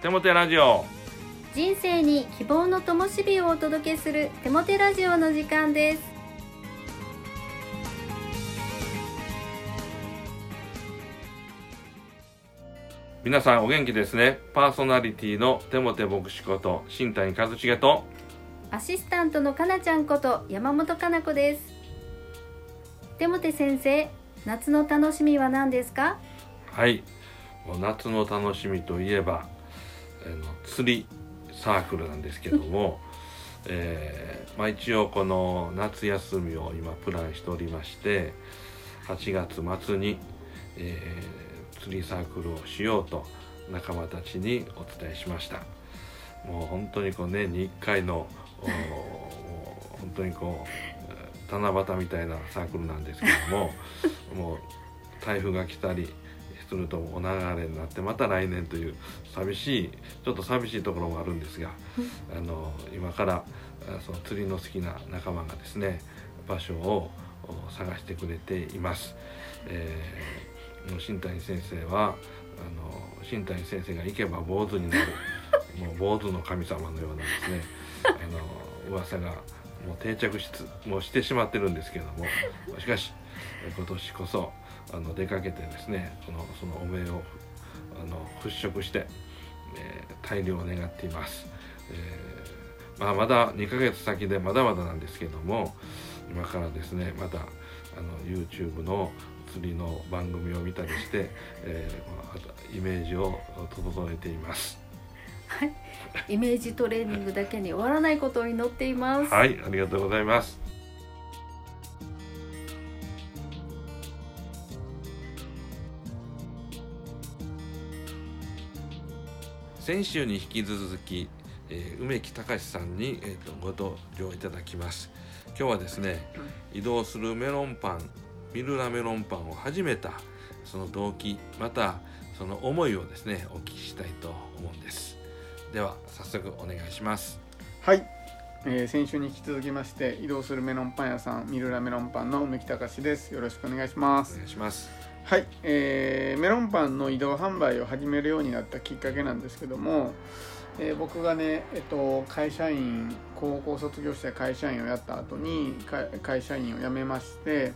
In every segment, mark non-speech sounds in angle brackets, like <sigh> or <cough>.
テモテラジオ。人生に希望の灯火をお届けするテモテラジオの時間です。皆さんお元気ですね。パーソナリティのテモテ牧師こと新谷和重とアシスタントのかなちゃんこと山本かな子です。テモテ先生夏の楽しみは何ですか？はい。夏の楽しみといえばあの釣りサークルなんですけども、<laughs> えーまあ、一応この夏休みを今プランしておりまして8月末に、えー釣りサークルをしようと仲間たちにお伝えしました。もう本当にこう年に1回の本当にこう七夕みたいなサークルなんですけども <laughs> もう台風が来たりするとお流れになってまた来年という寂しいちょっと寂しいところもあるんですが <laughs> あの今からあその釣りの好きな仲間がですね場所をお探してくれています。えー新谷先生はあの新谷先生が行けば坊主になる <laughs> もう坊主の神様のようなですねあの噂がもう定着しもうしてしまってるんですけども。しかし今年こそあの出かけてですねこのそのお命をあの払拭して、えー大量を願っています、えーまあ、まだ2ヶ月先でまだまだなんですけども今からですねまたあの YouTube の釣りの番組を見たりして、えーイメージを整えています。イメージトレーニングだけに終わらないことを祈っています、はいありがとうございます。先週に引き続き、えー梅木隆さんに、えー、とご登場いただきます。今日はですね移動するメロンパンミルラメロンパンを始めたその動機またその思いをですねお聞きしたいと思うんですでは早速お願いします。はい、えー先週に引き続きまして移動するメロンパン屋さんミルラメロンパンの梅木隆です。よろしくお願いしまおす願いします。はい、えーメロンパンの移動販売を始めるようになったきっかけなんですけども、えー僕がね、えっと、会社員高校卒業して会社員をやった後にか会社員を辞めまして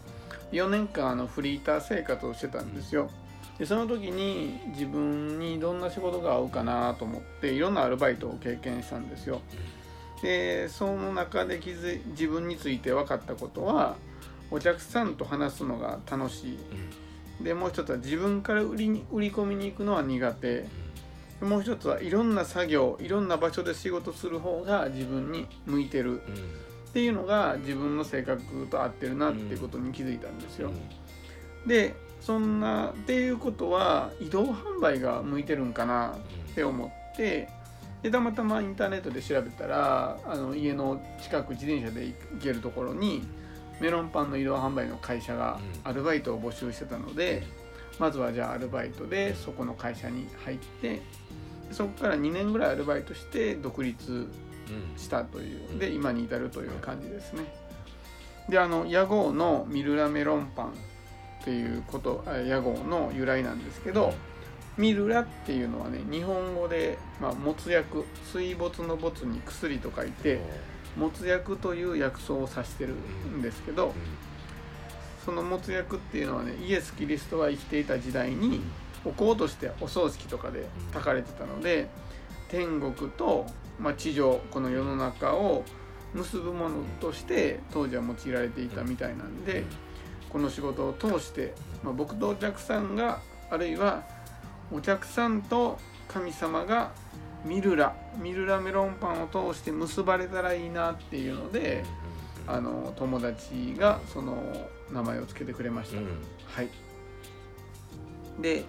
4年間あのフリーター生活をしてたんですよでその時に自分にどんな仕事が合うかなと思っていろんなアルバイトを経験したんですよ。でその中で気づい自分について分かったことはお客さんと話すのが楽しい。でもう一つは自分から売りに売り込みに行くのは苦手。もう一つはいろんな作業いろんな場所で仕事する方が自分に向いてる。うん。っていうのが自分の性格と合ってるなっていうことに気づいたんですよ。でそんなっていうことは移動販売が向いてるんかなって思ってでたまたまインターネットで調べたらあの家の近く自転車で行けるところにメロンパンの移動販売の会社がうん。アルバイトを募集してたので、まずはじゃあアルバイトでそこの会社に入ってでそこから2年ぐらいアルバイトして独立うんしたというで今に至るという感じですね。であの屋号のミルラメロンパンっていうことあ屋号の由来なんですけどミルラっていうのはね日本語で、まあ、没薬水没の没に薬と書いて没薬という薬草を指してるんですけどその没薬っていうのはねイエス・キリストが生きていた時代にお香としてお葬式とかで炊かれてたので天国と、まあ、地上この世の中を結ぶものとして当時は用いられていたみたいなんでこの仕事を通して、まあ、僕とお客さんがあるいはお客さんと神様がミルラミルラメロンパンを通して結ばれたらいいなっていうのであの友達がその名前を付けてくれました。うんはい。で、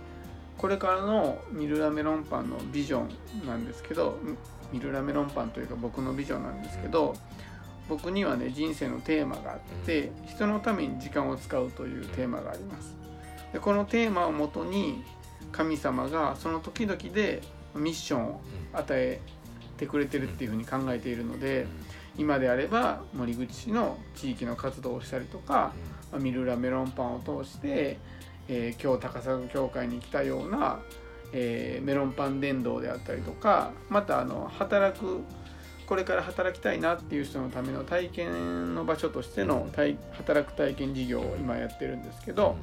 これからのミルラメロンパンのビジョンなんですけど、ミルラメロンパンというか僕のビジョンなんですけど、僕にはね人生のテーマがあって、人のために時間を使うというテーマがあります。で、このテーマをもとに神様がその時々でミッションを与えてくれてるっていうふうに考えているので、今であれば森口市の地域の活動をしたりとか、まあミルラメロンパンを通して、えー今日高砂教会に来たような、えーメロンパン伝道であったりとかまたあの働くこれから働きたいなっていう人のための体験の場所としての体働く体験事業を今やってるんですけど、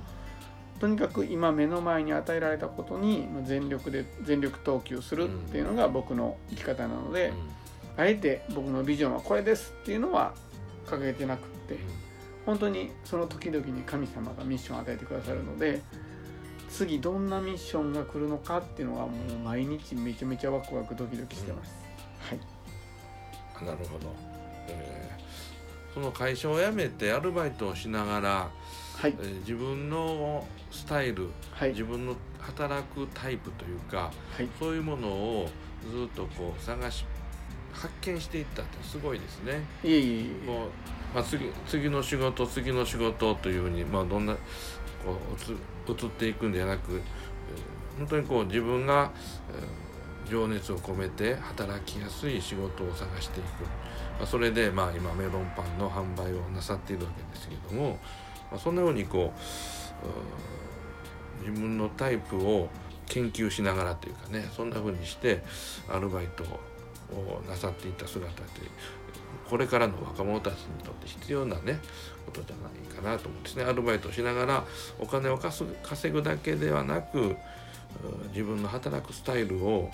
とにかく今目の前に与えられたことにまあ全力で全力投球するっていうのが僕の生き方なので、あえて僕のビジョンはこれですっていうのは掲げてなくって本当にその時々に神様がミッションを与えてくださるので次どんなミッションが来るのかっていうのはもう毎日めちゃめちゃワクワクドキドキしてます。はい。うんなるほど、えーその会社を辞めてアルバイトをしながら、はい。えー自分のスタイルはい。自分の働くタイプというかはい。そういうものをずっとこう探し発見していったってすごいですね。いえいえいえこうまあ、次次の仕事次の仕事というふうに、まあ、どんなこう移移っていくんではなく、えー本当にこう自分が、えー情熱を込めて働きやすい仕事を探していく、まあ、それで、まあ、今メロンパンの販売をなさっているわけですけども、まあ、そのようにこう自分のタイプを研究しながらというかねそんな風にしてアルバイトをなさっていた姿ってこれからの若者たちにとって必要なねことじゃないかなと思うんですね。アルバイトをしながらお金を稼ぐだけではなく自分の働くスタイルを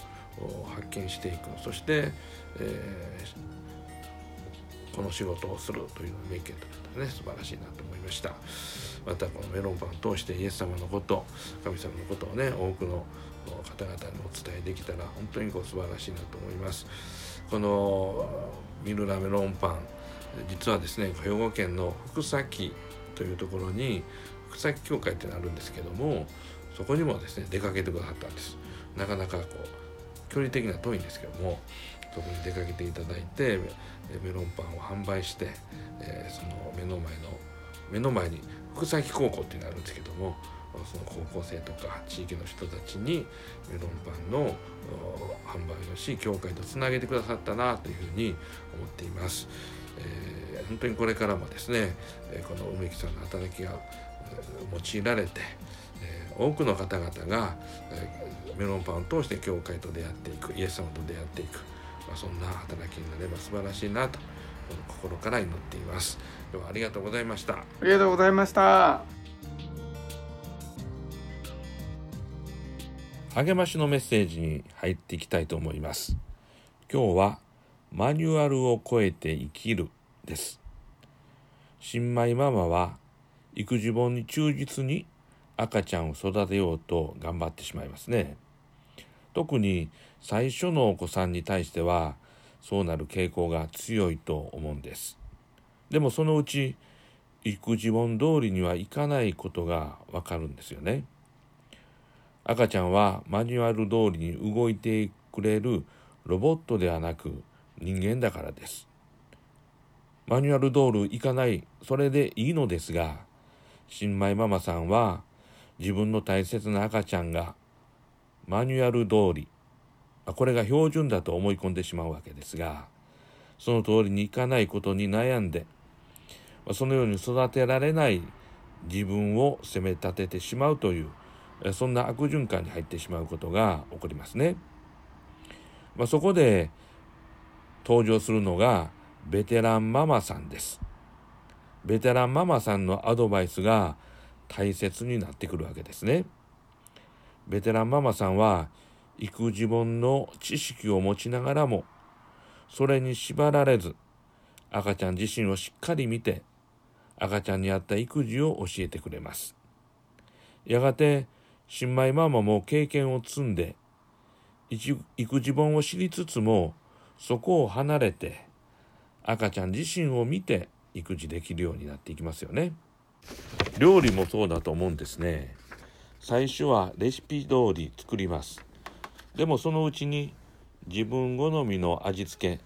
発見していく。そして、えーこの仕事をするという名言とかね。素晴らしいなと思いました。またこのメロンパンを通してイエス様のこと神様のことをね多くの方々にお伝えできたら本当にこう素晴らしいなと思います。このミルラメロンパン実はですね兵庫県の福崎というところに福崎教会ってのがあるんですけどもそこにもですね出かけてくださったんです。なかなかこう距離的には遠いんですけどもそこに出かけていただいてメロンパンを販売して、えーその目の前の目の前に福崎高校っていうのがあるんですけどもその高校生とか地域の人たちにメロンパンの販売をし教会とつなげてくださったなというふうに思っています、えー本当にこれからもですねえこの梅木さんの働きが用いられて、えー多くの方々が、えーメロンパンを通して教会と出会っていくイエス様と出会っていく、まあ、そんな働きになれば素晴らしいなと心から祈っています。今日はありがとうございました。ありがとうございました。励ましのメッセージに入っていきたいと思います。今日はマニュアルを超えて生きるです。新米ママは育児本に忠実に赤ちゃんを育てようと頑張ってしまいますね。特に最初のお子さんに対してはそうなる傾向が強いと思うんです。でもそのうち育児本通りにはいかないことがわかるんですよね。赤ちゃんはマニュアル通りに動いてくれるロボットではなく人間だからです。マニュアル通りいかない、それでいいのですが、新米ママさんは自分の大切な赤ちゃんがマニュアル通り、これが標準だと思い込んでしまうわけですが、その通りにいかないことに悩んで、そのように育てられない自分を責め立ててしまうという、そんな悪循環に入ってしまうことが起こりますね。まあ、そこで登場するのがベテランママさんです。ベテランママさんのアドバイスが大切になってくるわけですね。ベテランママさんは育児本の知識を持ちながらもそれに縛られず赤ちゃん自身をしっかり見て赤ちゃんに合った育児を教えてくれます。やがて新米ママも経験を積んで育児本を知りつつもそこを離れて赤ちゃん自身を見て育児できるようになっていきますよね。料理もそうだと思うんですね。最初はレシピ通り作ります。でもそのうちに自分好みの味付け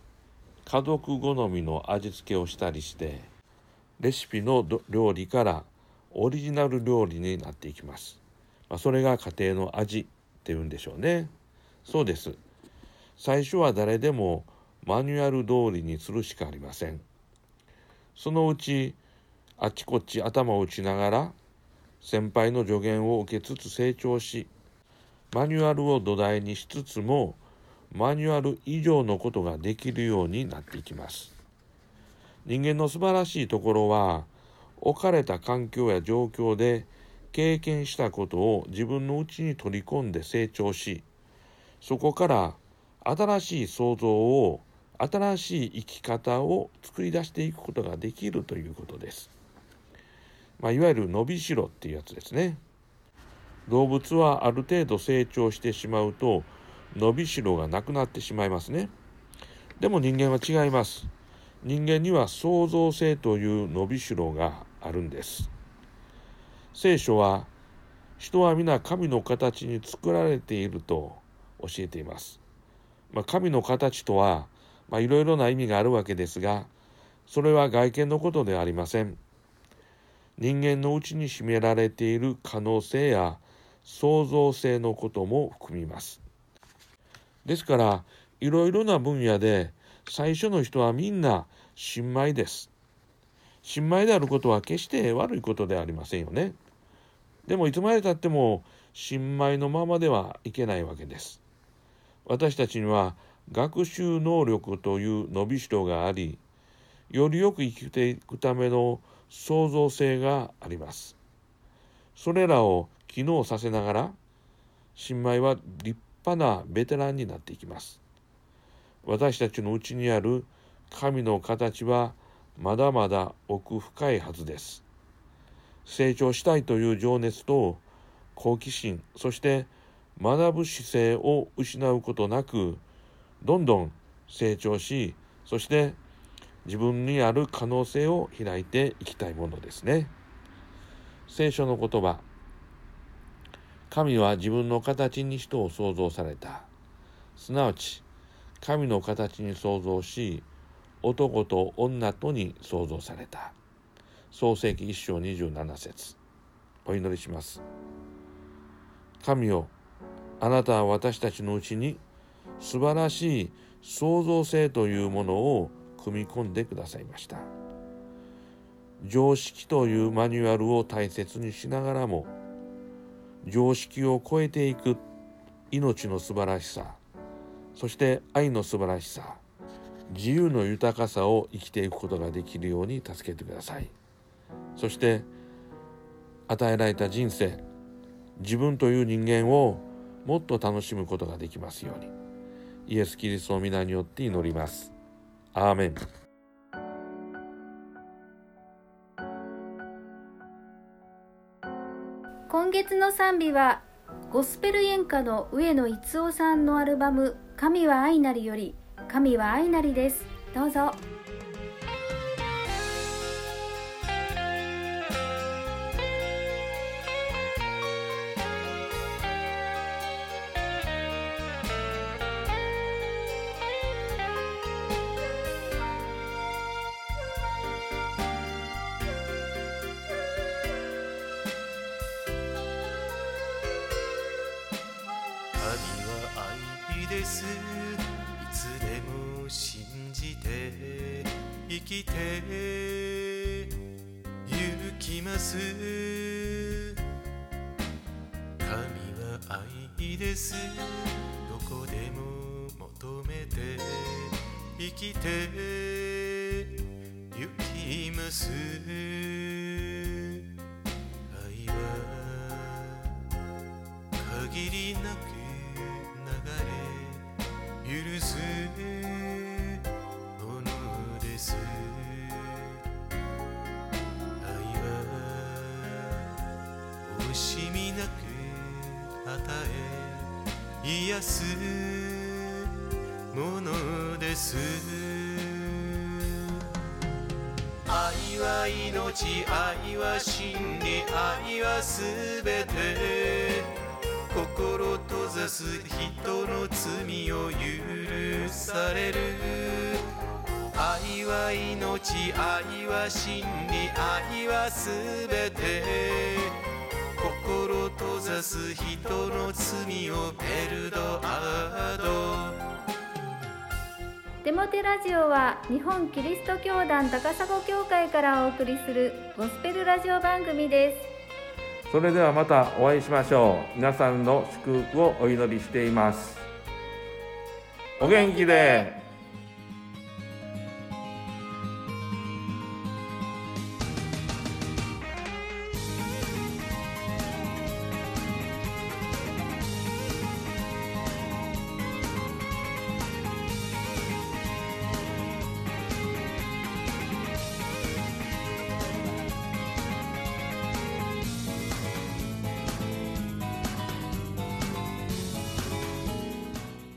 家族好みの味付けをしたりしてレシピの料理からオリジナル料理になっていきます、まあ、それが家庭の味っていうんでしょうね。そうです。最初は誰でもマニュアル通りにするしかありません。そのうちあちこち頭を打ちながら先輩の助言を受けつつ成長しマニュアルを土台にしつつもマニュアル以上のことができるようになっていきます。人間の素晴らしいところは置かれた環境や状況で経験したことを自分の内に取り込んで成長しそこから新しい創造を新しい生き方を作り出していくことができるということです。まあ、いわゆる伸びしろっていうやつですね。動物はある程度成長してしまうと伸びしろがなくなってしまいますね。でも人間は違います。人間には創造性という伸びしろがあるんです。聖書は人は皆神の形に作られていると教えています。まあ、神の形とは、まあ、いろいろな意味があるわけですが、それは外見のことではありません。人間のうちに秘められている可能性や創造性のことも含みます。ですから、いろいろな分野で最初の人はみんな新米です。新米であることは決して悪いことではありませんよね。でもいつまでたっても新米のままではいけないわけです。私たちには学習能力という伸びしろがあり、よりよく生きていくための創造性があります。それらを機能させながら、新米は立派なベテランになっていきます。私たちのうちにある神の形はまだまだ奥深いはずです。成長したいという情熱と好奇心、そして学ぶ姿勢を失うことなく、どんどん成長し、そして自分にある可能性を開いていきたいものですね。聖書の言葉。神は自分の形に人を創造された。すなわち、神の形に創造し、男と女とに創造された。創世記一章27節お祈りします。神よ、あなたは私たちのうちに素晴らしい創造性というものを組み込んでくださいました。常識というマニュアルを大切にしながらも常識を超えていく命の素晴らしさそして愛の素晴らしさ自由の豊かさを生きていくことができるように助けてくださいそして与えられた人生自分という人間をもっと楽しむことができますようにイエス・キリストの皆によって祈ります。アーメン。今月の賛美はゴスペル演歌の上野逸夫さんのアルバム「神は愛なり」より「神は愛なり」です。どうぞ。生きて行きます。神は愛です。どこでも求めて生きて行きます。愛は限りなく流れ許す。癒すものです。愛は命愛は真理愛はすべて。心閉ざす人の罪を許される。愛は命愛は真理愛はすべて。心閉ざす人の罪をペルドアド。デモテラジオは日本キリスト教団高砂教会からお送りするゴスペルラジオ番組です。それではまたお会いしましょう。皆さんの祝福をお祈りしています。お元気で